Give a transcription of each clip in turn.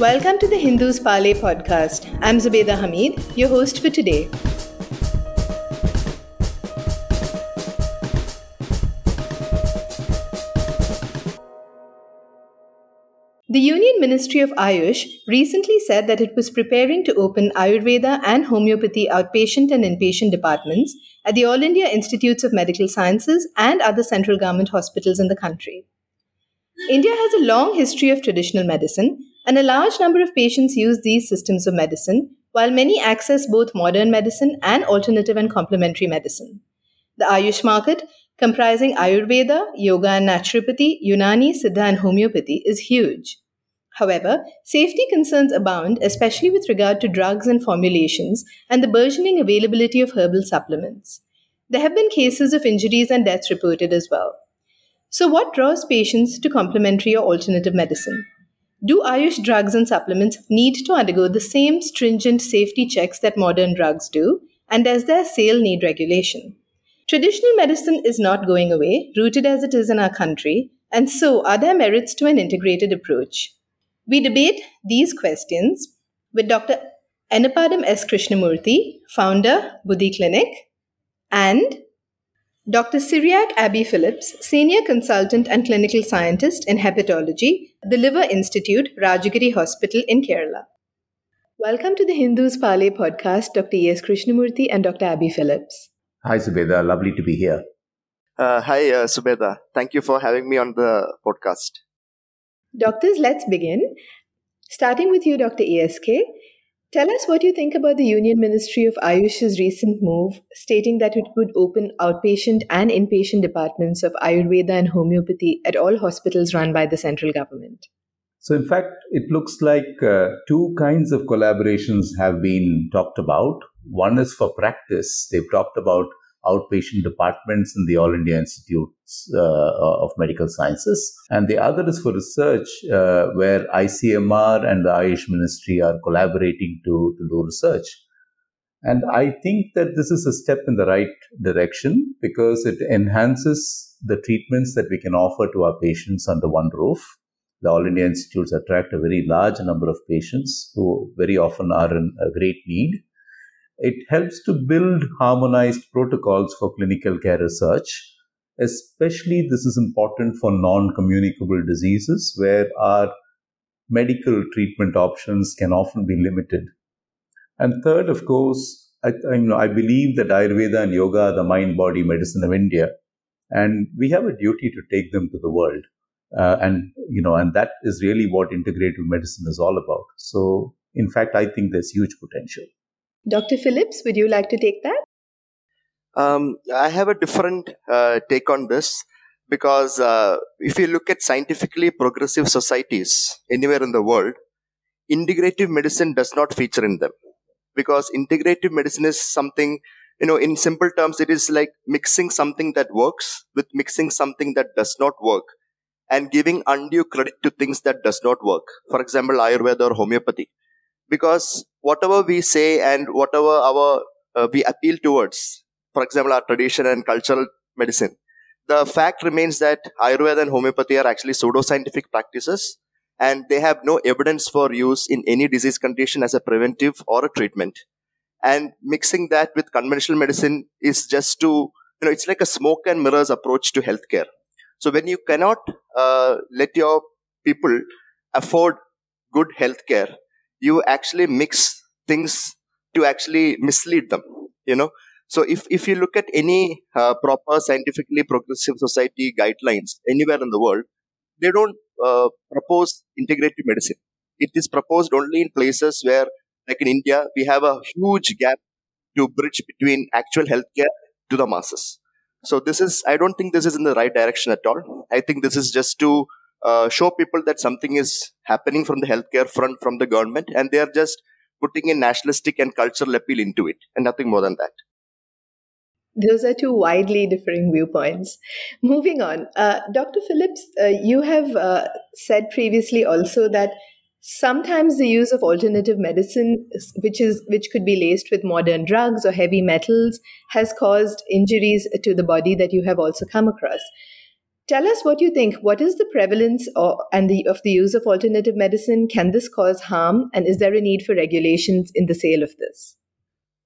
Welcome to the Hindu's Parley podcast. I'm Zubeda Hamid, your host for today. The Union Ministry of Ayush recently said that it was preparing to open Ayurveda and homeopathy outpatient and inpatient departments at the All India Institutes of Medical Sciences and other central government hospitals in the country. India has a long history of traditional medicine, and a large number of patients use these systems of medicine, while many access both modern medicine and alternative and complementary medicine. The Ayush market, comprising Ayurveda, yoga and naturopathy, Unani, Siddha, and homeopathy, is huge. However, safety concerns abound, especially with regard to drugs and formulations and the burgeoning availability of herbal supplements. There have been cases of injuries and deaths reported as well. So, what draws patients to complementary or alternative medicine? Do Ayush drugs and supplements need to undergo the same stringent safety checks that modern drugs do? And does their sale need regulation? Traditional medicine is not going away, rooted as it is in our country, and so are there merits to an integrated approach? We debate these questions with Dr. Ennapadam S. Krishnamurthy, founder, Buddhi Clinic, and Dr. Cyriac Abbey Phillips, Senior Consultant and Clinical Scientist in Hepatology, the Liver Institute, Rajagiri Hospital in Kerala. Welcome to the Hindu's Parley podcast, Dr. E.S. Krishnamurthy and Dr. Abbey Phillips. Hi, Zubeda. Lovely to be here. Uh, hi, uh, Zubeda. Thank you for having me on the podcast. Doctors, let's begin. Starting with you, Dr. ESK, tell us what you think about the Union Ministry of Ayush's recent move stating that it would open outpatient and inpatient departments of Ayurveda and homeopathy at all hospitals run by the central government. So, in fact, it looks like uh, two kinds of collaborations have been talked about. One is for practice, they've talked about outpatient departments in the All India Institutes uh, of Medical Sciences. And the other is for research, uh, where ICMR and the Ayush Ministry are collaborating to, to do research. And I think that this is a step in the right direction because it enhances the treatments that we can offer to our patients under one roof. The All India Institutes attract a very large number of patients who very often are in a great need it helps to build harmonized protocols for clinical care research. Especially, this is important for non communicable diseases where our medical treatment options can often be limited. And third, of course, I, you know, I believe that Ayurveda and yoga are the mind body medicine of India. And we have a duty to take them to the world. Uh, and, you know, and that is really what integrative medicine is all about. So, in fact, I think there's huge potential. Dr. Phillips, would you like to take that? Um, I have a different uh, take on this because uh, if you look at scientifically progressive societies anywhere in the world, integrative medicine does not feature in them because integrative medicine is something you know in simple terms it is like mixing something that works with mixing something that does not work and giving undue credit to things that does not work for example ayurveda or homeopathy because whatever we say and whatever our uh, we appeal towards, for example, our tradition and cultural medicine, the fact remains that Ayurveda and homeopathy are actually pseudoscientific practices and they have no evidence for use in any disease condition as a preventive or a treatment. And mixing that with conventional medicine is just to, you know, it's like a smoke and mirrors approach to healthcare. So when you cannot uh, let your people afford good healthcare, you actually mix things to actually mislead them you know? So if, if you look at any uh, proper scientifically progressive society guidelines anywhere in the world they don't uh, propose integrative medicine. It is proposed only in places where like in india we have a huge gap to bridge between actual healthcare to the masses. So this is i don't think this is in the right direction at all. I think this is just to uh, show people that something is happening from the healthcare front from the government and they are just putting a nationalistic and cultural appeal into it and nothing more than that those are two widely differing viewpoints. Moving on, uh, Dr. Phillips, uh, you have uh, said previously also that sometimes the use of alternative medicine, which is which could be laced with modern drugs or heavy metals, has caused injuries to the body that you have also come across. Tell us what you think. What is the prevalence of, and the, of the use of alternative medicine? Can this cause harm? And is there a need for regulations in the sale of this?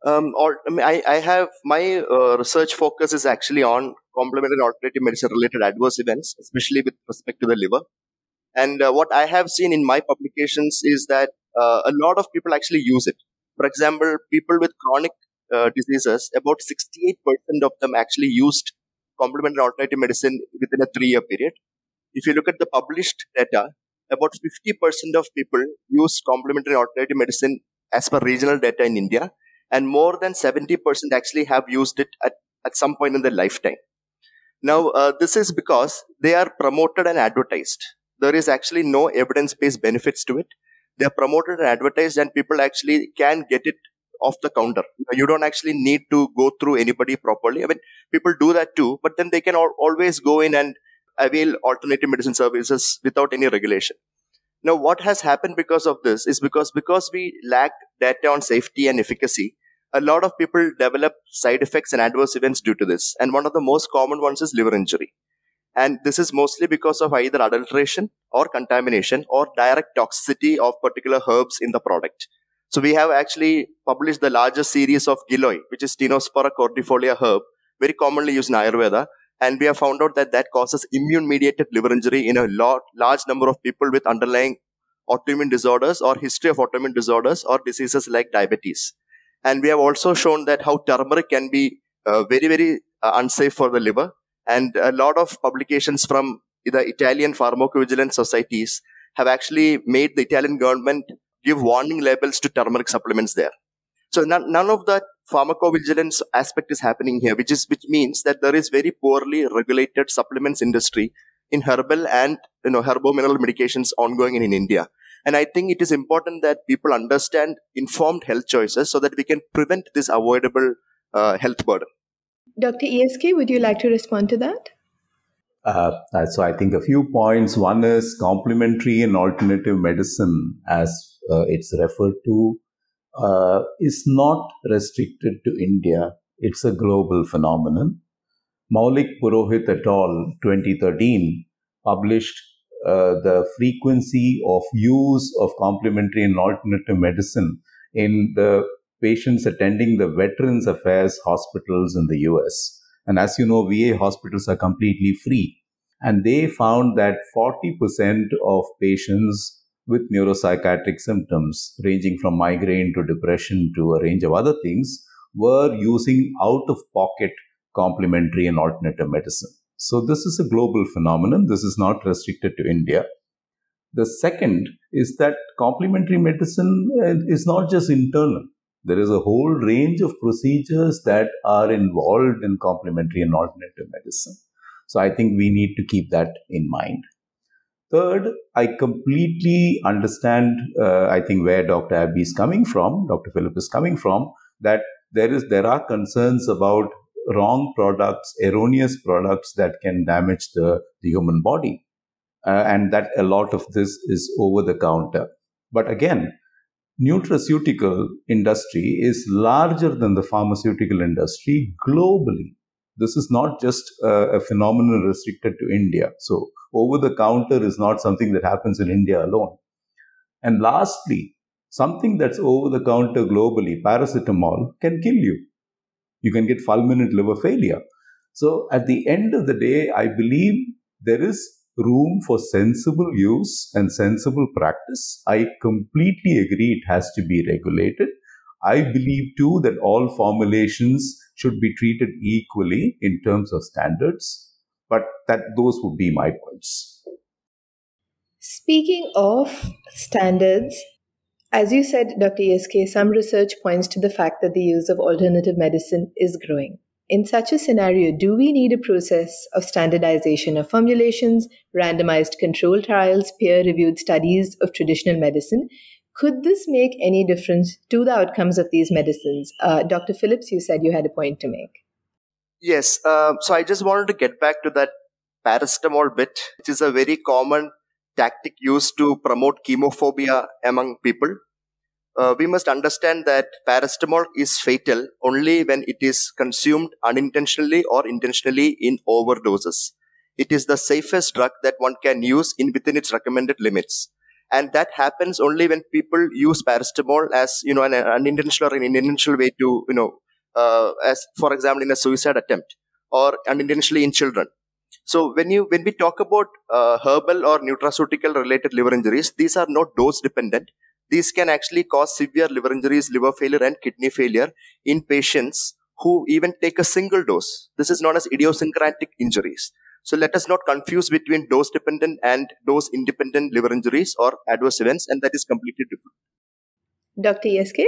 Um, or, I, mean, I I, have my uh, research focus is actually on complementary alternative medicine related adverse events, especially with respect to the liver. And uh, what I have seen in my publications is that uh, a lot of people actually use it. For example, people with chronic uh, diseases, about 68% of them actually used complementary alternative medicine within a three year period. If you look at the published data, about 50% of people use complementary alternative medicine as per regional data in India, and more than 70% actually have used it at, at some point in their lifetime. Now, uh, this is because they are promoted and advertised. There is actually no evidence based benefits to it. They are promoted and advertised, and people actually can get it off the counter. You don't actually need to go through anybody properly. I mean, people do that too, but then they can al- always go in and avail alternative medicine services without any regulation. Now, what has happened because of this is because because we lack data on safety and efficacy, a lot of people develop side effects and adverse events due to this. And one of the most common ones is liver injury. And this is mostly because of either adulteration or contamination or direct toxicity of particular herbs in the product. So we have actually published the largest series of Giloy, which is Tinospora cordifolia herb, very commonly used in Ayurveda. And we have found out that that causes immune mediated liver injury in a lot, large number of people with underlying autoimmune disorders or history of autoimmune disorders or diseases like diabetes. And we have also shown that how turmeric can be uh, very, very uh, unsafe for the liver. And a lot of publications from the Italian pharmacovigilance societies have actually made the Italian government give warning labels to turmeric supplements there. So none, none of that pharmacovigilance aspect is happening here, which is which means that there is very poorly regulated supplements industry in herbal and you know herbomineral medications ongoing in, in India. And I think it is important that people understand informed health choices so that we can prevent this avoidable uh, health burden. Dr. ESK, would you like to respond to that? Uh, so I think a few points. One is complementary and alternative medicine, as uh, it's referred to, uh, is not restricted to India. It's a global phenomenon. Maulik Purohit et al. 2013 published uh, the frequency of use of complementary and alternative medicine in the patients attending the Veterans Affairs hospitals in the US. And as you know, VA hospitals are completely free. And they found that 40% of patients with neuropsychiatric symptoms, ranging from migraine to depression to a range of other things, were using out of pocket complementary and alternative medicine. So, this is a global phenomenon. This is not restricted to India. The second is that complementary medicine uh, is not just internal. There is a whole range of procedures that are involved in complementary and alternative medicine. So I think we need to keep that in mind. Third, I completely understand, uh, I think, where Dr. Abbey is coming from, Dr. Philip is coming from, that there is there are concerns about wrong products, erroneous products that can damage the, the human body. Uh, and that a lot of this is over the counter. But again, nutraceutical industry is larger than the pharmaceutical industry globally. This is not just a, a phenomenon restricted to India. So, over the counter is not something that happens in India alone. And lastly, something that's over the counter globally, paracetamol, can kill you. You can get fulminant liver failure. So, at the end of the day, I believe there is room for sensible use and sensible practice. I completely agree it has to be regulated. I believe too that all formulations should be treated equally in terms of standards, but that those would be my points. Speaking of standards, as you said, Dr. ESK, some research points to the fact that the use of alternative medicine is growing. In such a scenario, do we need a process of standardization of formulations, randomized control trials, peer reviewed studies of traditional medicine? Could this make any difference to the outcomes of these medicines? Uh, Dr. Phillips, you said you had a point to make. Yes. Uh, so I just wanted to get back to that paracetamol bit, which is a very common tactic used to promote chemophobia among people uh, we must understand that paracetamol is fatal only when it is consumed unintentionally or intentionally in overdoses. it is the safest drug that one can use in within its recommended limits. And that happens only when people use paracetamol as, you know, an unintentional or an intentional way to, you know, uh, as for example, in a suicide attempt or unintentionally in children. So when you when we talk about uh, herbal or nutraceutical related liver injuries, these are not dose dependent. These can actually cause severe liver injuries, liver failure, and kidney failure in patients who even take a single dose. This is known as idiosyncratic injuries. So let us not confuse between dose dependent and dose independent liver injuries or adverse events, and that is completely different. Dr. ESK?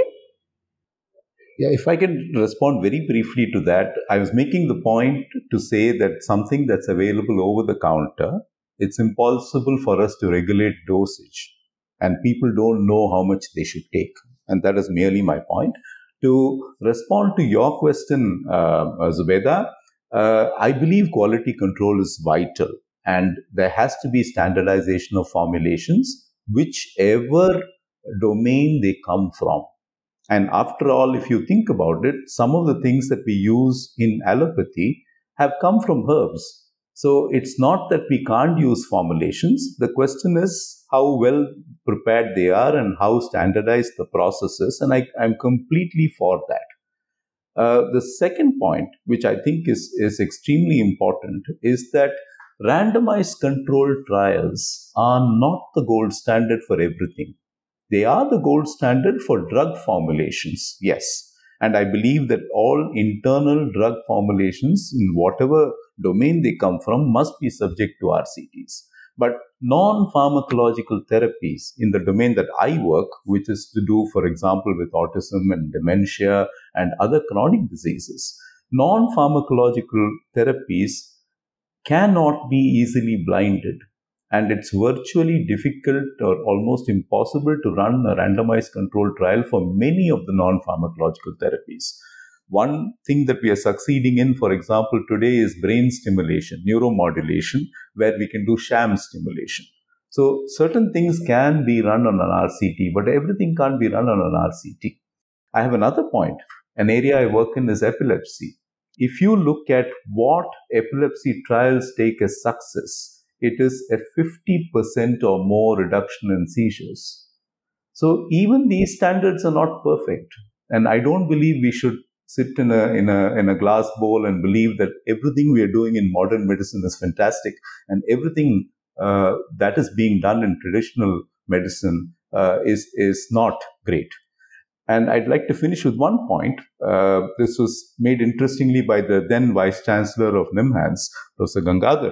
Yeah, if I can respond very briefly to that, I was making the point to say that something that's available over the counter, it's impossible for us to regulate dosage, and people don't know how much they should take. And that is merely my point. To respond to your question, uh, Zubeda, uh, I believe quality control is vital, and there has to be standardization of formulations, whichever domain they come from and after all, if you think about it, some of the things that we use in allopathy have come from herbs. So it's not that we can't use formulations. The question is how well prepared they are and how standardized the process is. And I, am completely for that. Uh, the second point, which I think is, is extremely important, is that randomized controlled trials are not the gold standard for everything. They are the gold standard for drug formulations, yes. And I believe that all internal drug formulations, in whatever domain they come from, must be subject to RCTs. But non pharmacological therapies in the domain that I work, which is to do, for example, with autism and dementia and other chronic diseases, non pharmacological therapies cannot be easily blinded and it's virtually difficult or almost impossible to run a randomized controlled trial for many of the non pharmacological therapies. One thing that we are succeeding in, for example, today is brain stimulation, neuromodulation, where we can do sham stimulation. So, certain things can be run on an RCT, but everything can't be run on an RCT. I have another point. An area I work in is epilepsy. If you look at what epilepsy trials take as success, it is a 50% or more reduction in seizures. So even these standards are not perfect. And I don't believe we should sit in a, in a, in a glass bowl and believe that everything we are doing in modern medicine is fantastic and everything uh, that is being done in traditional medicine uh, is, is not great. And I'd like to finish with one point. Uh, this was made interestingly by the then Vice Chancellor of NIMHANS, Professor Gangadhar.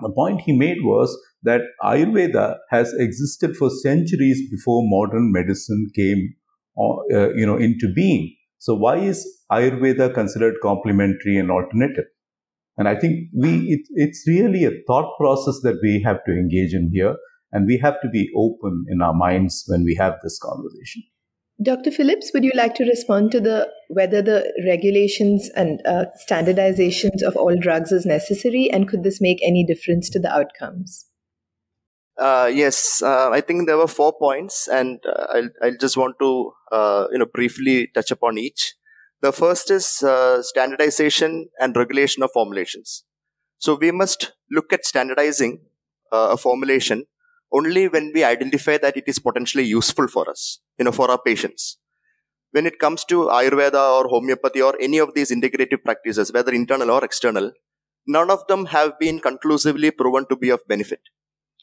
The point he made was that Ayurveda has existed for centuries before modern medicine came, uh, uh, you know, into being. So why is Ayurveda considered complementary and alternative? And I think we it, it's really a thought process that we have to engage in here, and we have to be open in our minds when we have this conversation. Dr. Phillips, would you like to respond to the whether the regulations and uh, standardizations of all drugs is necessary, and could this make any difference to the outcomes? Uh, yes, uh, I think there were four points, and uh, I'll, I'll just want to uh, you know briefly touch upon each. The first is uh, standardization and regulation of formulations. So we must look at standardizing a formulation only when we identify that it is potentially useful for us, you know, for our patients. When it comes to Ayurveda or homeopathy or any of these integrative practices, whether internal or external, none of them have been conclusively proven to be of benefit.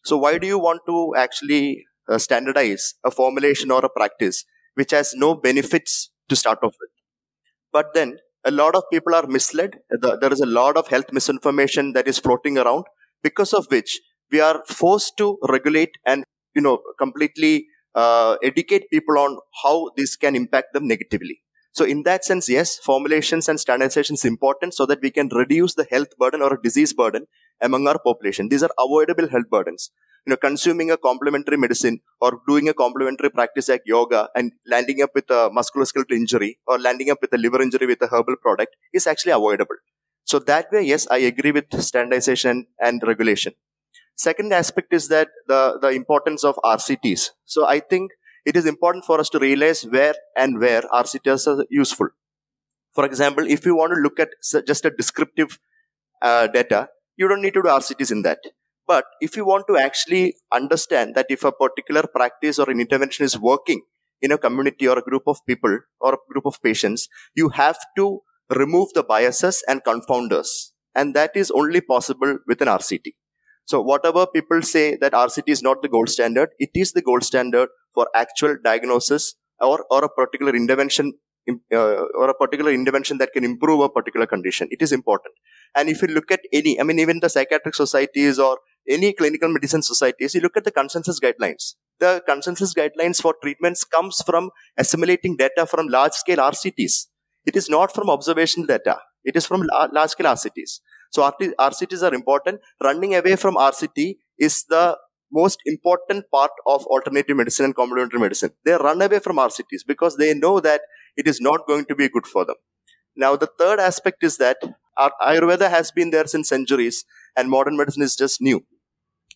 So why do you want to actually uh, standardize a formulation or a practice which has no benefits to start off with? But then a lot of people are misled. There is a lot of health misinformation that is floating around because of which we are forced to regulate and you know completely uh, educate people on how this can impact them negatively. So in that sense yes formulations and standardization is important so that we can reduce the health burden or disease burden among our population. These are avoidable health burdens. You know consuming a complementary medicine or doing a complementary practice like yoga and landing up with a musculoskeletal injury or landing up with a liver injury with a herbal product is actually avoidable. So that way yes i agree with standardization and regulation Second aspect is that the, the importance of RCTs. So I think it is important for us to realize where and where RCTs are useful. For example, if you want to look at just a descriptive uh, data, you don't need to do RCTs in that. But if you want to actually understand that if a particular practice or an intervention is working in a community or a group of people or a group of patients, you have to remove the biases and confounders. And that is only possible with an RCT. So whatever people say that RCT is not the gold standard, it is the gold standard for actual diagnosis or, or a particular intervention uh, or a particular intervention that can improve a particular condition. It is important. And if you look at any, I mean, even the psychiatric societies or any clinical medicine societies, you look at the consensus guidelines. The consensus guidelines for treatments comes from assimilating data from large scale RCTs. It is not from observational data. It is from large scale RCTs. So RCTs are important. Running away from RCT is the most important part of alternative medicine and complementary medicine. They run away from RCTs because they know that it is not going to be good for them. Now, the third aspect is that Ayurveda has been there since centuries and modern medicine is just new.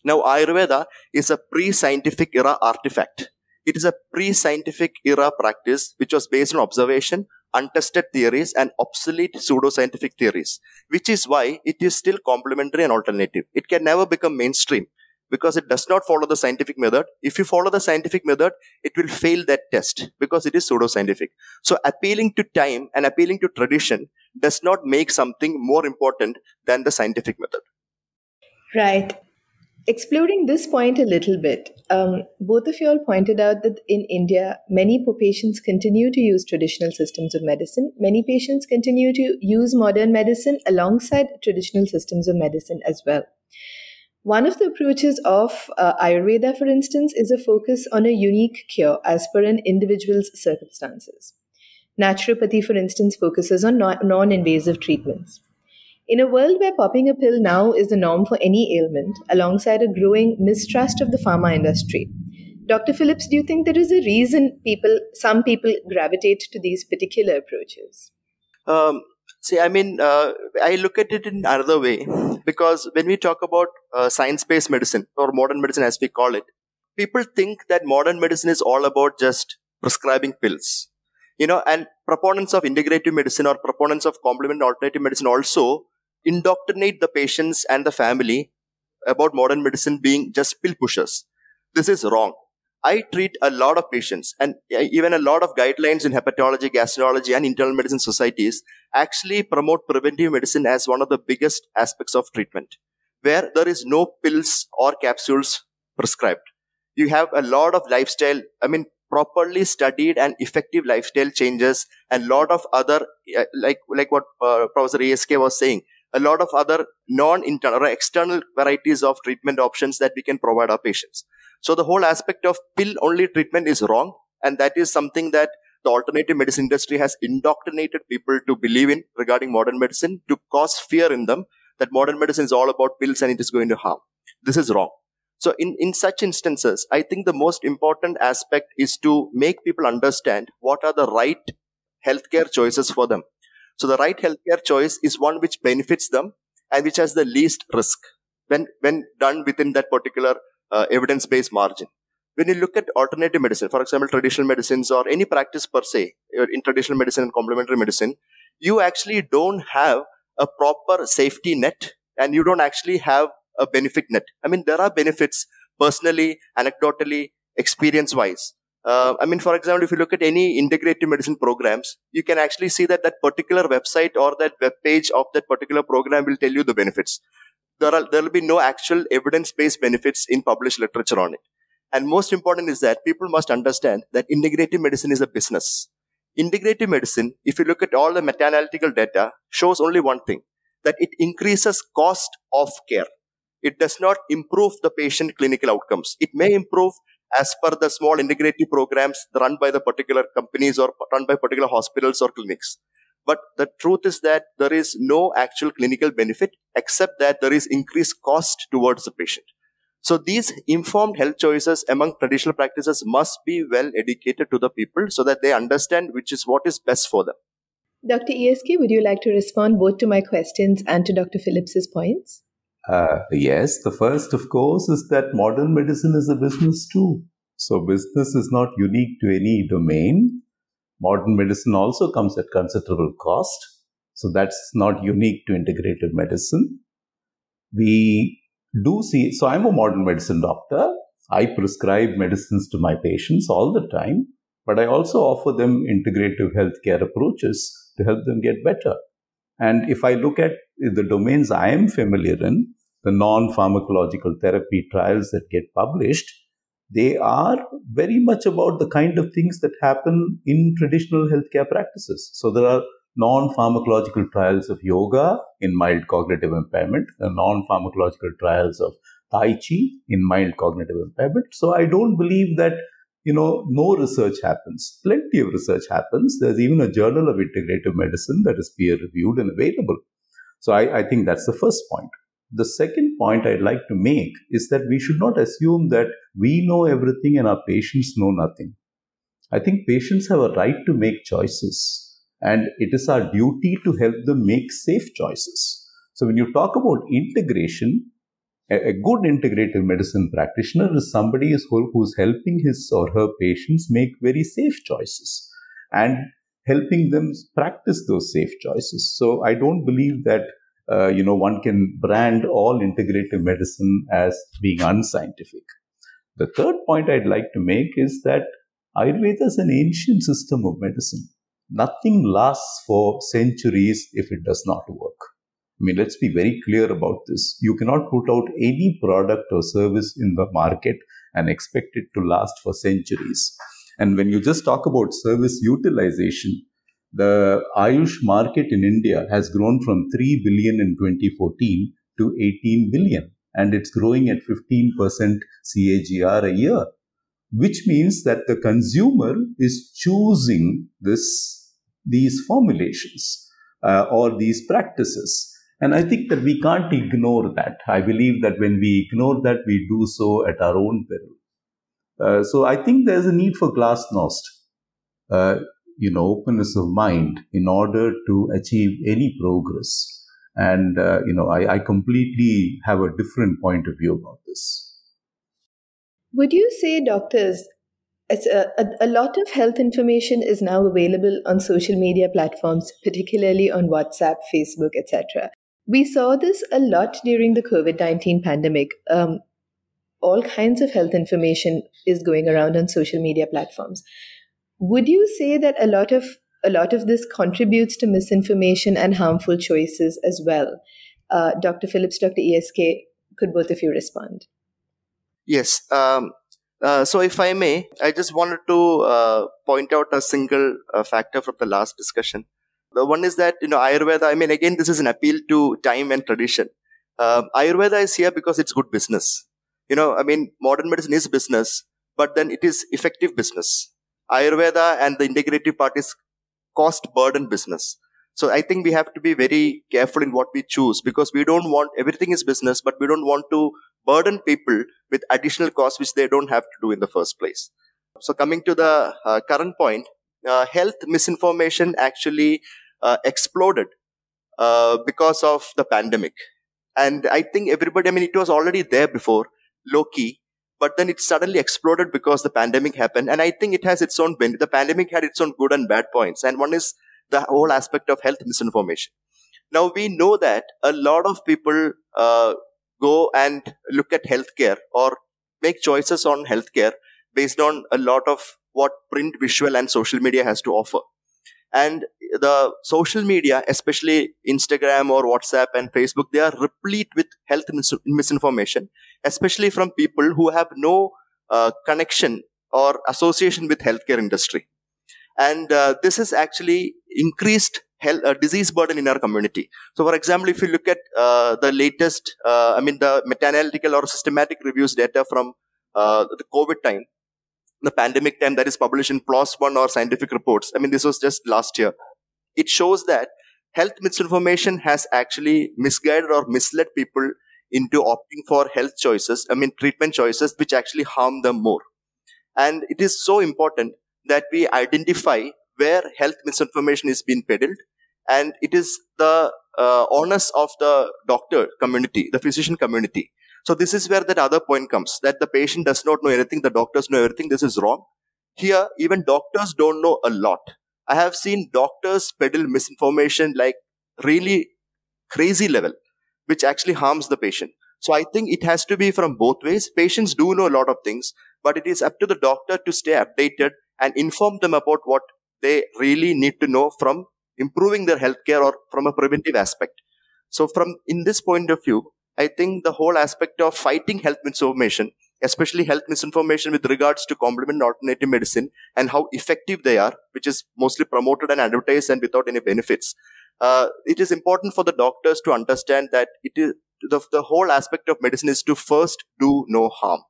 Now, Ayurveda is a pre scientific era artifact. It is a pre scientific era practice which was based on observation, untested theories, and obsolete pseudoscientific theories, which is why it is still complementary and alternative. It can never become mainstream because it does not follow the scientific method. If you follow the scientific method, it will fail that test because it is pseudoscientific. So appealing to time and appealing to tradition does not make something more important than the scientific method. Right. Exploring this point a little bit, um, both of you all pointed out that in India, many patients continue to use traditional systems of medicine. Many patients continue to use modern medicine alongside traditional systems of medicine as well. One of the approaches of uh, Ayurveda, for instance, is a focus on a unique cure as per an individual's circumstances. Naturopathy, for instance, focuses on non invasive treatments. In a world where popping a pill now is the norm for any ailment, alongside a growing mistrust of the pharma industry, Dr. Phillips, do you think there is a reason people, some people gravitate to these particular approaches? Um, See, I mean, uh, I look at it in another way because when we talk about uh, science based medicine or modern medicine as we call it, people think that modern medicine is all about just prescribing pills. You know, and proponents of integrative medicine or proponents of complement alternative medicine also indoctrinate the patients and the family about modern medicine being just pill pushers. This is wrong. I treat a lot of patients and even a lot of guidelines in hepatology, gastroenterology, and internal medicine societies actually promote preventive medicine as one of the biggest aspects of treatment, where there is no pills or capsules prescribed. You have a lot of lifestyle, I mean, properly studied and effective lifestyle changes and a lot of other, like, like what uh, Professor ASK was saying, a lot of other non-internal or external varieties of treatment options that we can provide our patients. So the whole aspect of pill only treatment is wrong. And that is something that the alternative medicine industry has indoctrinated people to believe in regarding modern medicine to cause fear in them that modern medicine is all about pills and it is going to harm. This is wrong. So in, in such instances, I think the most important aspect is to make people understand what are the right healthcare choices for them. So the right healthcare choice is one which benefits them and which has the least risk when, when done within that particular uh, evidence based margin. When you look at alternative medicine, for example, traditional medicines or any practice per se, in traditional medicine and complementary medicine, you actually don't have a proper safety net and you don't actually have a benefit net. I mean, there are benefits personally, anecdotally, experience wise. Uh, I mean, for example, if you look at any integrative medicine programs, you can actually see that that particular website or that web page of that particular program will tell you the benefits there are there will be no actual evidence-based benefits in published literature on it. And most important is that people must understand that integrative medicine is a business. Integrative medicine, if you look at all the meta-analytical data, shows only one thing, that it increases cost of care. It does not improve the patient clinical outcomes. It may improve as per the small integrative programs run by the particular companies or run by particular hospitals or clinics. But the truth is that there is no actual clinical benefit except that there is increased cost towards the patient. So these informed health choices among traditional practices must be well educated to the people so that they understand which is what is best for them. Dr. ESK, would you like to respond both to my questions and to Dr. Phillips's points? Uh, yes, the first, of course, is that modern medicine is a business too. So business is not unique to any domain modern medicine also comes at considerable cost. So that's not unique to integrative medicine. we do see. So I'm a modern medicine doctor. I prescribe medicines to my patients all the time, but I also offer them integrative healthcare approaches to help them get better. And if I look at the domains I am familiar in, the non pharmacological therapy trials that get published, they are very much about the kind of things that happen in traditional healthcare practices. So there are non pharmacological trials of yoga in mild cognitive impairment, non pharmacological trials of Tai Chi in mild cognitive impairment. So I don't believe that you know no research happens. Plenty of research happens. There's even a journal of integrative medicine that is peer reviewed and available. So I, I think that's the first point. The second point I'd like to make is that we should not assume that we know everything and our patients know nothing. I think patients have a right to make choices, and it is our duty to help them make safe choices. So, when you talk about integration, a, good integrative medicine practitioner is somebody who's helping his or her patients make very safe choices and helping them practice those safe choices. So, I don't believe that uh, you know, one can brand all integrative medicine as being unscientific. The third point I'd like to make is that Ayurveda is an ancient system of medicine. Nothing lasts for centuries if it does not work. I mean, let's be very clear about this. You cannot put out any product or service in the market and expect it to last for centuries. And when you just talk about service utilization, the Ayush market in India has grown from 3 billion in 2014 to 18 billion, and it's growing at 15% CAGR a year, which means that the consumer is choosing this, these formulations uh, or these practices. And I think that we can't ignore that. I believe that when we ignore that, we do so at our own peril. Uh, so I think there's a need for glasnost. Uh, you know openness of mind in order to achieve any progress. And uh, you know I, I completely have a different point of view about this. Would you say doctors a, a, a, lot of health information is now available on social media platforms particularly on whatsapp facebook etc we saw this a lot during the covid-19 pandemic. Um, all kinds of health information is going around on social media platforms would you say that a lot of a lot of this contributes to misinformation and harmful choices as well? Uh, Dr. Phillips, Dr. ESK, could both of you respond? Yes. Um, uh, so, if I may, I just wanted to uh, point out a single uh, factor from the last discussion. The one is that you know Ayurveda. I mean, again, this is an appeal to time and tradition. Um, Ayurveda is here because it's good business. You know, I mean, modern medicine is business, but then it is effective business. Ayurveda and the integrative part is cost burden business. So I think we have to be very careful in what we choose because we don't want everything is business, but we don't want to burden people with additional costs which they don't have to do in the first place. So coming to the uh, current point, uh, health misinformation actually uh, exploded uh, because of the pandemic. And I think everybody, I mean, it was already there before, low key, but then it suddenly exploded because the pandemic happened. And I think it has its own benefit. The pandemic had its own good and bad points. And one is the whole aspect of health misinformation. Now we know that a lot of people uh, go and look at healthcare or make choices on healthcare based on a lot of what print, visual, and social media has to offer. And the social media, especially Instagram or WhatsApp and Facebook, they are replete with health mis- misinformation, especially from people who have no uh, connection or association with healthcare industry. And uh, this has actually increased health, uh, disease burden in our community. So, for example, if you look at uh, the latest, uh, I mean, the meta-analytical or systematic reviews data from uh, the COVID time, the pandemic time that is published in PLOS One or scientific reports. I mean, this was just last year. It shows that health misinformation has actually misguided or misled people into opting for health choices, I mean, treatment choices, which actually harm them more. And it is so important that we identify where health misinformation is being peddled. And it is the uh, onus of the doctor community, the physician community, so this is where that other point comes that the patient does not know anything, the doctors know everything. This is wrong. Here, even doctors don't know a lot. I have seen doctors peddle misinformation like really crazy level. which actually harms the patient. So I think it has to be from both ways. Patients do know a lot of things, but it is up to the doctor to stay updated and inform them about what they really need to know from improving their healthcare or from a preventive aspect. So from in this point of view, I think the whole aspect of fighting health misinformation, especially health misinformation with regards to complement alternative medicine and how effective they are, which is mostly promoted and advertised and without any benefits. Uh, it is important for the doctors to understand that it is the, the whole aspect of medicine is to first do no harm.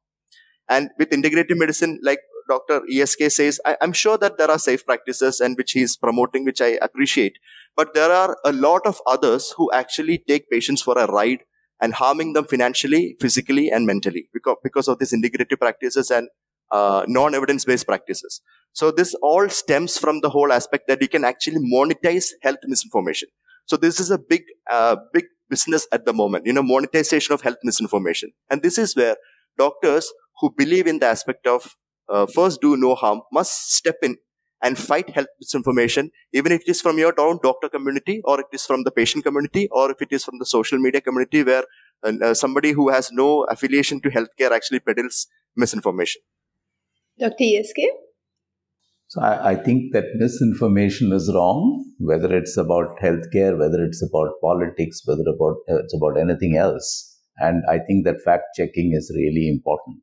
And with integrative medicine, like Dr. ESK says, I, am sure that there are safe practices and which he's promoting, which I appreciate. But there are a lot of others who actually take patients for a ride and harming them financially, physically, and mentally because, because of these integrative practices and uh, non-evidence based practices. So this all stems from the whole aspect that we can actually monetize health misinformation. So this is a big, uh, big business at the moment, you know, monetization of health misinformation. And this is where doctors who believe in the aspect of uh, first do no harm must step in and fight health misinformation, even if it is from your own doctor community or it is from the patient community or if it is from the social media community where uh, uh somebody who has no affiliation to healthcare actually peddles misinformation. Dr. ESK? So I, I, think that misinformation is wrong, whether it's about healthcare, whether it's about politics, whether about uh, it's about anything else. And I think that fact checking is really important.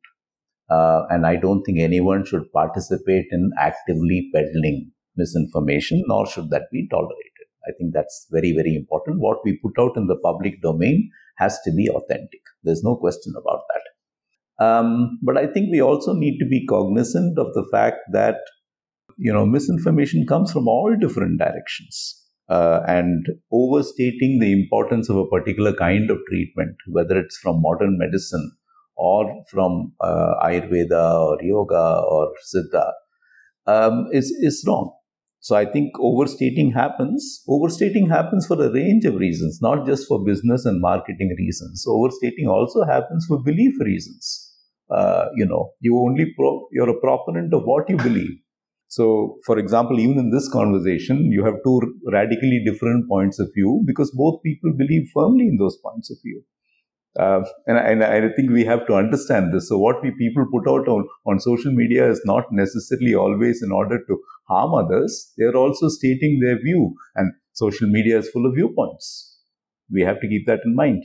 Uh, and I don't think anyone should participate in actively peddling misinformation, nor should that be tolerated. I think that's very, very important. What we put out in the public domain has to be authentic. There's no question about that. Um, but I think we also need to be cognizant of the fact that you know misinformation comes from all different directions. Uh, and overstating the importance of a particular kind of treatment, whether it's from modern medicine or from uh, Ayurveda or yoga or Siddha um, is, is wrong. So I think overstating happens. Overstating happens for a range of reasons, not just for business and marketing reasons. Overstating also happens for belief reasons. Uh, you know, you only pro- you're a proponent of what you believe. So, for example, even in this conversation, you have two radically different points of view because both people believe firmly in those points of view. Uh, and, and, I think we have to understand this. So, what we people put out on, on social media is not necessarily always in order to harm others. They are also stating their view, and social media is full of viewpoints. We have to keep that in mind.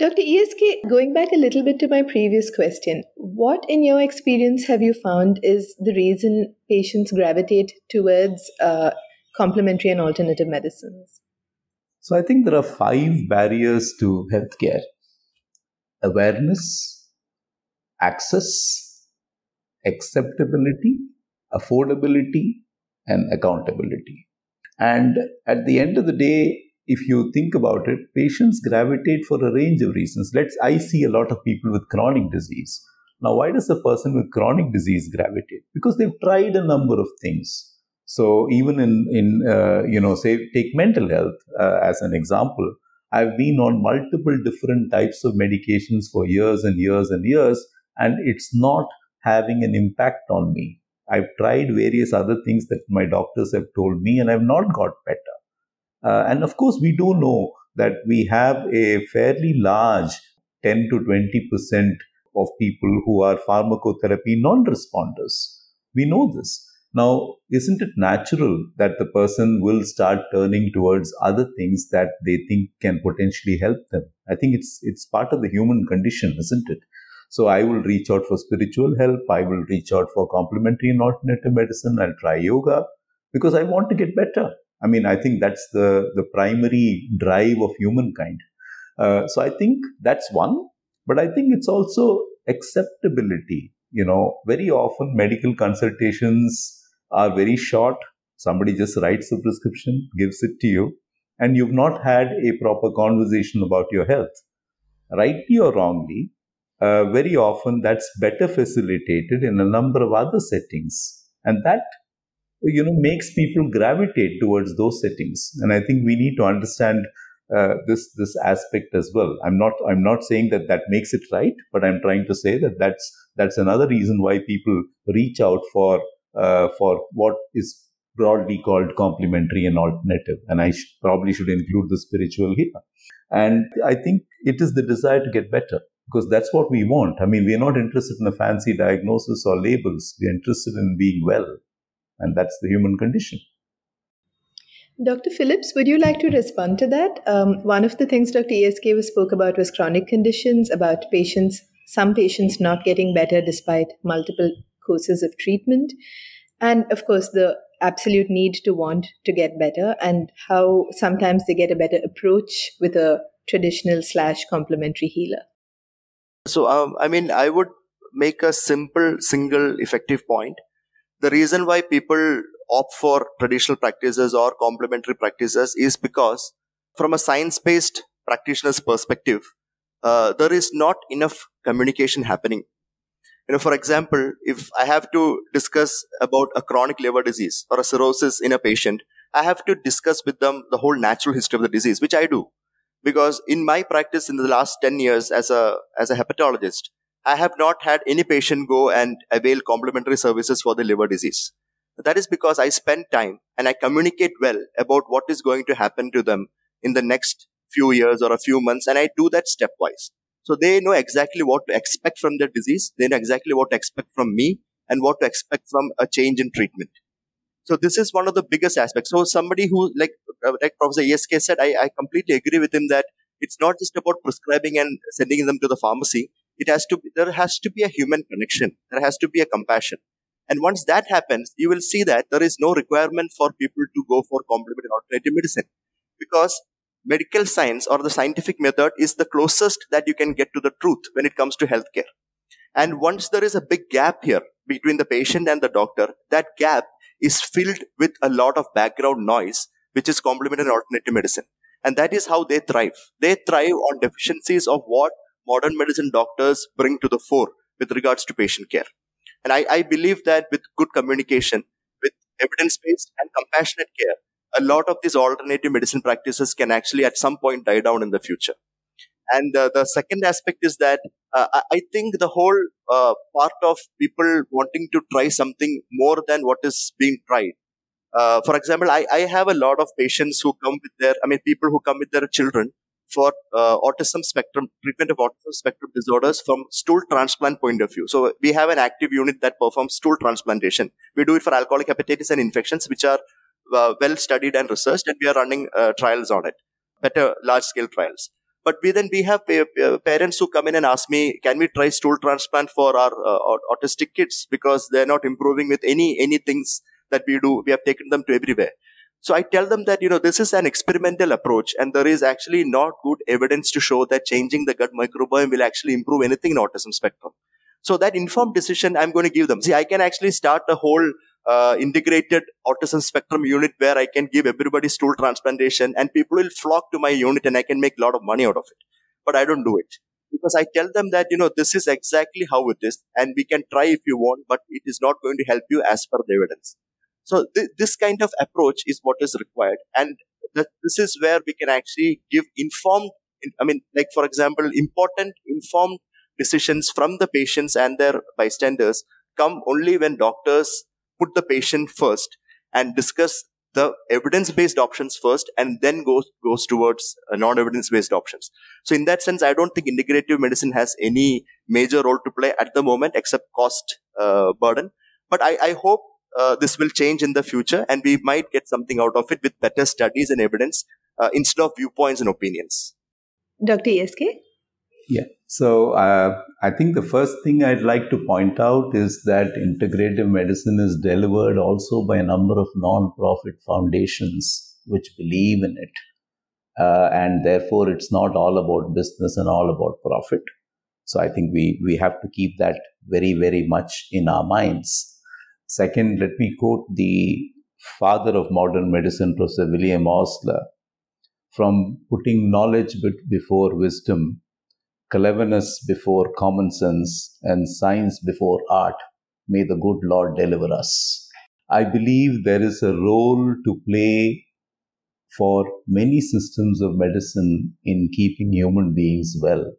Dr. ESK, going back a little bit to my previous question, what in your experience have you found is the reason patients gravitate towards uh, complementary and alternative medicines? So I think there are five barriers to healthcare awareness, access, acceptability, affordability, and accountability. And at the end of the day, if you think about it, patients gravitate for a range of reasons. Let's I see a lot of people with chronic disease. Now, why does a person with chronic disease gravitate? Because they've tried a number of things. So even in in uh, you know say take mental health uh, as an example, I've been on multiple different types of medications for years and years and years, and it's not having an impact on me. I've tried various other things that my doctors have told me, and I've not got better. Uh, and of course, we do know that we have a fairly large 10 to 20 percent of people who are pharmacotherapy non-responders. We know this. Now, isn't it natural that the person will start turning towards other things that they think can potentially help them? I think it's it's part of the human condition, isn't it? So I will reach out for spiritual help. I will reach out for complementary and alternative medicine. I'll try yoga because I want to get better. I mean, I think that's the the primary drive of humankind. Uh, so I think that's one. But I think it's also acceptability. You know, very often medical consultations are very short. Somebody just writes a prescription, gives it to you, and you've not had a proper conversation about your health. Rightly or wrongly, uh, very often that's better facilitated in a number of other settings. And that you know makes people gravitate towards those settings and i think we need to understand uh, this this aspect as well i'm not i'm not saying that that makes it right but i'm trying to say that that's that's another reason why people reach out for uh, for what is broadly called complementary and alternative. And I sh- probably should include the spiritual here. And I think it is the desire to get better because that's what we want. I mean, we're not interested in a fancy diagnosis or labels. We're interested in being well. And that's the human condition. Dr. Phillips, would you like to respond to that? Um, one of the things Dr. ESK spoke about was chronic conditions, about patients, some patients not getting better despite multiple courses of treatment. And of course, the absolute need to want to get better and how sometimes they get a better approach with a traditional slash complementary healer. So, um, I mean, I would make a simple, single, effective point. The reason why people opt for traditional practices or complementary practices is because, from a science based practitioner's perspective, uh, there is not enough communication happening. You know, for example, if I have to discuss about a chronic liver disease or a cirrhosis in a patient, I have to discuss with them the whole natural history of the disease, which I do. Because in my practice in the last 10 years as a as a hepatologist i have not had any patient go and avail complementary services for the liver disease. That is because i spend time and i communicate well about what is going to happen to them in the next few years or a few months and i do that stepwise so they know exactly what to expect from their disease they know exactly what to expect from me and what to expect from a change in treatment so this is one of the biggest aspects. So somebody who, like, uh, like Professor ESK said, I, I completely agree with him that it's not just about prescribing and sending them to the pharmacy. It has to be, there has to be a human connection. There has to be a compassion. And once that happens, you will see that there is no requirement for people to go for complementary alternative medicine because medical science or the scientific method is the closest that you can get to the truth when it comes to healthcare. And once there is a big gap here between the patient and the doctor, that gap is filled with a lot of background noise, which is complementary and alternative medicine. And that is how they thrive. They thrive on deficiencies of what modern medicine doctors bring to the fore with regards to patient care. And I, I believe that with good communication, with evidence based and compassionate care, a lot of these alternative medicine practices can actually at some point die down in the future. And uh, the second aspect is that uh, I think the whole uh, part of people wanting to try something more than what is being tried. Uh, for example, I, I have a lot of patients who come with their, I mean, people who come with their children for uh, autism spectrum, treatment of autism spectrum disorders from stool transplant point of view. So we have an active unit that performs stool transplantation. We do it for alcoholic hepatitis and infections, which are well studied and researched, and we are running uh, trials on it, better large scale trials. But we then we have uh, uh, parents who come in and ask me, can we try stool transplant for our uh, autistic kids because they're not improving with any any things that we do. We have taken them to everywhere. So I tell them that you know this is an experimental approach, and there is actually not good evidence to show that changing the gut microbiome will actually improve anything in autism spectrum. So that informed decision I'm going to give them. See, I can actually start a whole uh, integrated autism spectrum unit where I can give everybody stool transplantation and people will flock to my unit and I can make a lot of money out of it. But I don't do it because I tell them that, you know, this is exactly how it is and we can try if you want, but it is not going to help you as per the evidence. So th- this kind of approach is what is required. And th- this is where we can actually give informed, I mean, like, for example, important informed decisions from the patients and their bystanders come only when doctors put the patient first and discuss the evidence based options first and then goes goes towards uh, non evidence based options. So in that sense i don't think integrative medicine has any major role to play at the moment except cost uh, burden. But i, I hope uh, this will change in the future and we might get something out of it with better studies and evidence uh, instead of viewpoints and opinions. Dr ESK yeah. So uh, I think the first thing I'd like to point out is that integrative medicine is delivered also by a number of non-profit foundations which believe in it. Uh, and therefore, it's not all about business and all about profit. So I think we, we have to keep that very, very much in our minds. Second, let me quote the father of modern medicine, Professor William Osler, from putting knowledge before wisdom cleverness before common sense, and science before art. May the good Lord deliver us. I believe there is a role to play for many systems of medicine in keeping human beings well.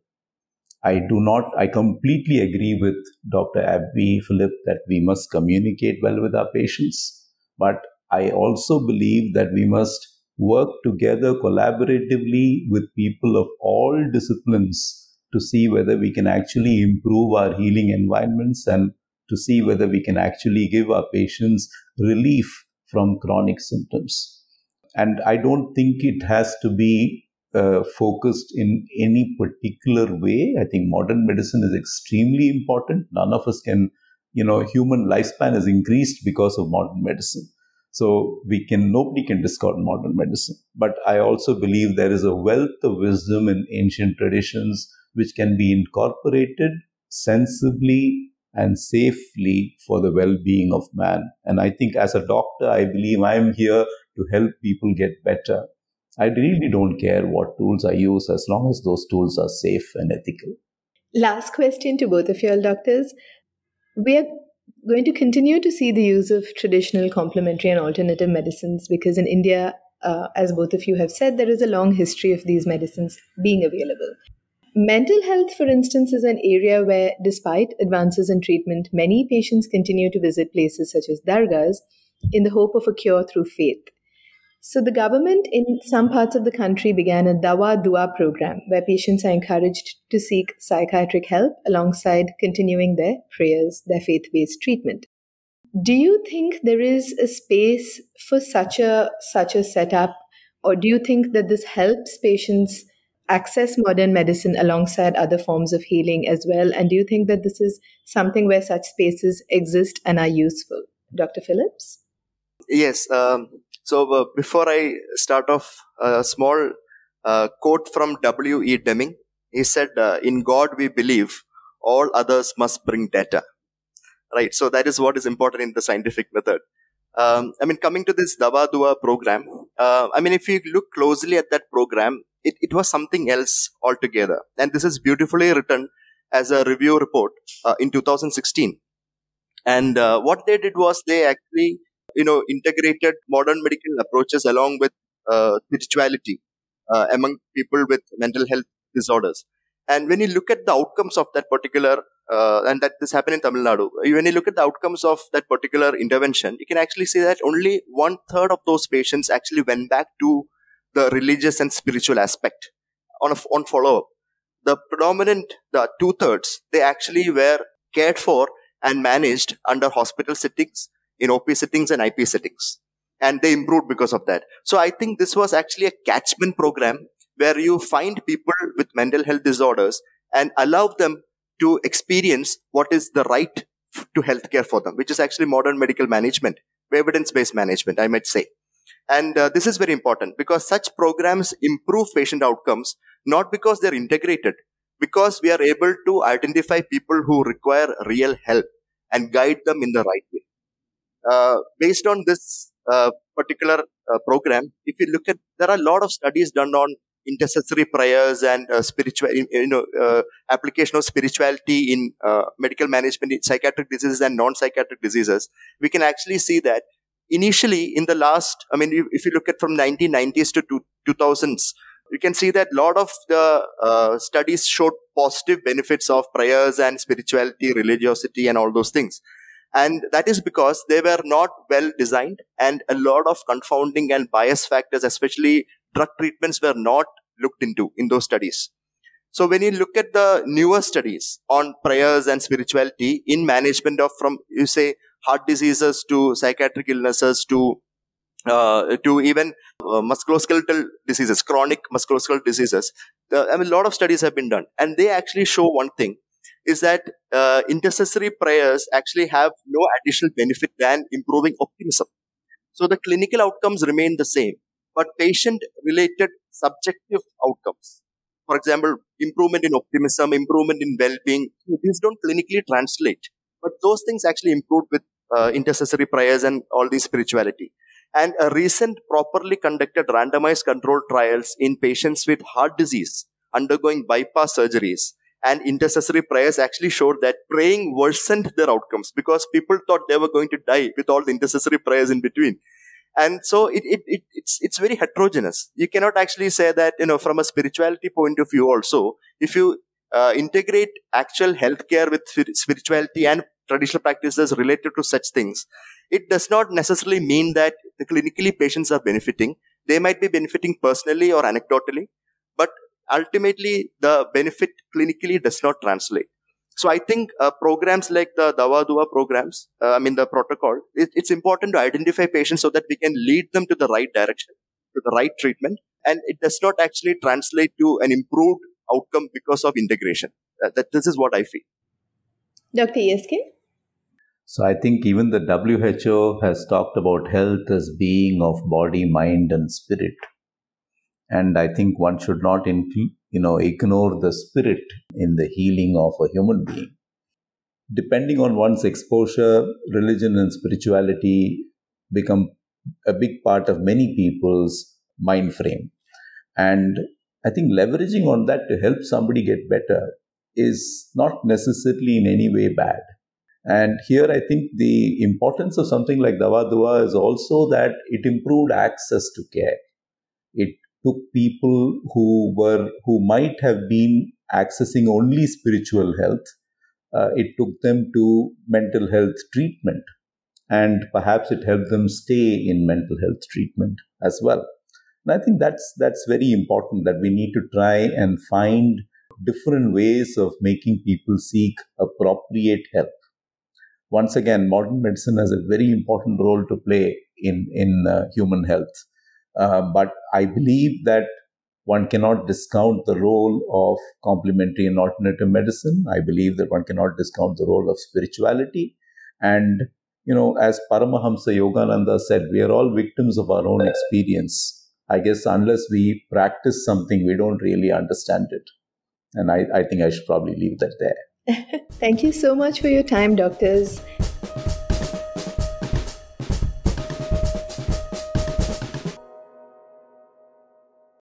I do not, I completely agree with Dr. Abby Philip that we must communicate well with our patients, but I also believe that we must work together collaboratively with people of all disciplines to see whether we can actually improve our healing environments and to see whether we can actually give our patients relief from chronic symptoms. And I don't think it has to be uh, focused in any particular way. I think modern medicine is extremely important. None of us can, you know, human lifespan has increased because of modern medicine. So we can, nobody can discount modern medicine. But I also believe there is a wealth of wisdom in ancient traditions which can be incorporated sensibly and safely for the well-being of man. And I think as a doctor, I believe I am here to help people get better. I really don't care what tools I use as long as those tools are safe and ethical. Last question to both of you all doctors. We are going to continue to see the use of traditional complementary and alternative medicines because in India, uh, as both of you have said, there is a long history of these medicines being available. Mental health, for instance, is an area where, despite advances in treatment, many patients continue to visit places such as dargahs in the hope of a cure through faith. So, the government in some parts of the country began a Dawa Dua program where patients are encouraged to seek psychiatric help alongside continuing their prayers, their faith based treatment. Do you think there is a space for such a such a setup, or do you think that this helps patients access modern medicine alongside other forms of healing as well? And do you think that this is something where such spaces exist and are useful? Dr. Philips? Yes. Um, so uh, before I start off, a small uh, quote from W.E. Deming. He said, uh, In God we believe, all others must bring data. Right. So that is what is important in the scientific method. Um, I mean, coming to this Dawa Dua program, uh, I mean, if you look closely at that program, it, it was something else altogether. And this is beautifully written as a review report uh, in 2016. And uh, what they did was they actually, you know, integrated modern medical approaches along with uh, spirituality uh, among people with mental health disorders. And when you look at the outcomes of that particular, uh, and that this happened in Tamil Nadu, when you look at the outcomes of that particular intervention, you can actually see that only one third of those patients actually went back to the religious and spiritual aspect on, a, on follow up. The predominant, the two thirds, they actually were cared for and managed under hospital settings, in OP settings and IP settings. And they improved because of that. So I think this was actually a catchment program where you find people with mental health disorders and allow them to experience what is the right to healthcare for them, which is actually modern medical management, evidence based management, I might say. And uh, this is very important because such programs improve patient outcomes, not because they're integrated, because we are able to identify people who require real help and guide them in the right way. Uh, based on this uh, particular uh, program, if you look at, there are a lot of studies done on intercessory prayers and uh, spiritual, you know, uh, application of spirituality in uh, medical management in psychiatric diseases and non-psychiatric diseases. We can actually see that initially in the last, I mean, if you look at from 1990s to 2000s, you can see that a lot of the uh, studies showed positive benefits of prayers and spirituality, religiosity, and all those things. And that is because they were not well designed and a lot of confounding and bias factors, especially drug treatments, were not looked into in those studies. So when you look at the newer studies on prayers and spirituality in management of from, you say, heart diseases to psychiatric illnesses to uh, to even uh, musculoskeletal diseases, chronic musculoskeletal diseases. Uh, I mean, a lot of studies have been done, and they actually show one thing: is that uh, intercessory prayers actually have no additional benefit than improving optimism. So the clinical outcomes remain the same, but patient-related subjective outcomes, for example, improvement in optimism, improvement in well-being, these don't clinically translate, but those things actually improve with uh, intercessory prayers and all these spirituality. And a recent properly conducted randomized controlled trials in patients with heart disease undergoing bypass surgeries and intercessory prayers actually showed that praying worsened their outcomes because people thought they were going to die with all the intercessory prayers in between. And so it, it, it, it's, it's very heterogeneous. You cannot actually say that, you know, from a spirituality point of view also, if you uh, integrate actual healthcare with spirituality and traditional practices related to such things, it does not necessarily mean that the clinically patients are benefiting. they might be benefiting personally or anecdotally, but ultimately the benefit clinically does not translate. So I think uh, programs like the Dawa Dua programs, uh, I mean the protocol, it, it's important to identify patients so that we can lead them to the right direction, to the right treatment, and it does not actually translate to an improved outcome because of integration. Uh, that this is what I feel. Dr. ESK? So I think even the WHO has talked about health as being of body, mind, and spirit. And I think one should not, you know, ignore the spirit in the healing of a human being. Depending on one's exposure, religion and spirituality become a big part of many people's mind frame. And I think leveraging on that to help somebody get better is not necessarily in any way bad. And here I think the importance of something like Dawa Dua is also that it improved access to care. It took people who were who might have been accessing only spiritual health. Uh, it took them to mental health treatment, and perhaps it helped them stay in mental health treatment as well. And I think that's that's very important that we need to try and find different ways of making people seek appropriate help. Once again, modern medicine has a very important role to play in in uh, human health, uh, but I believe that one cannot discount the role of complementary and alternative medicine. I believe that one cannot discount the role of spirituality. And, you know, as Paramahansa Yogananda said, we are all victims of our own experience. I guess unless we practice something, we don't really understand it. And I, I think I should probably leave that there. Thank you so much for your time, doctors.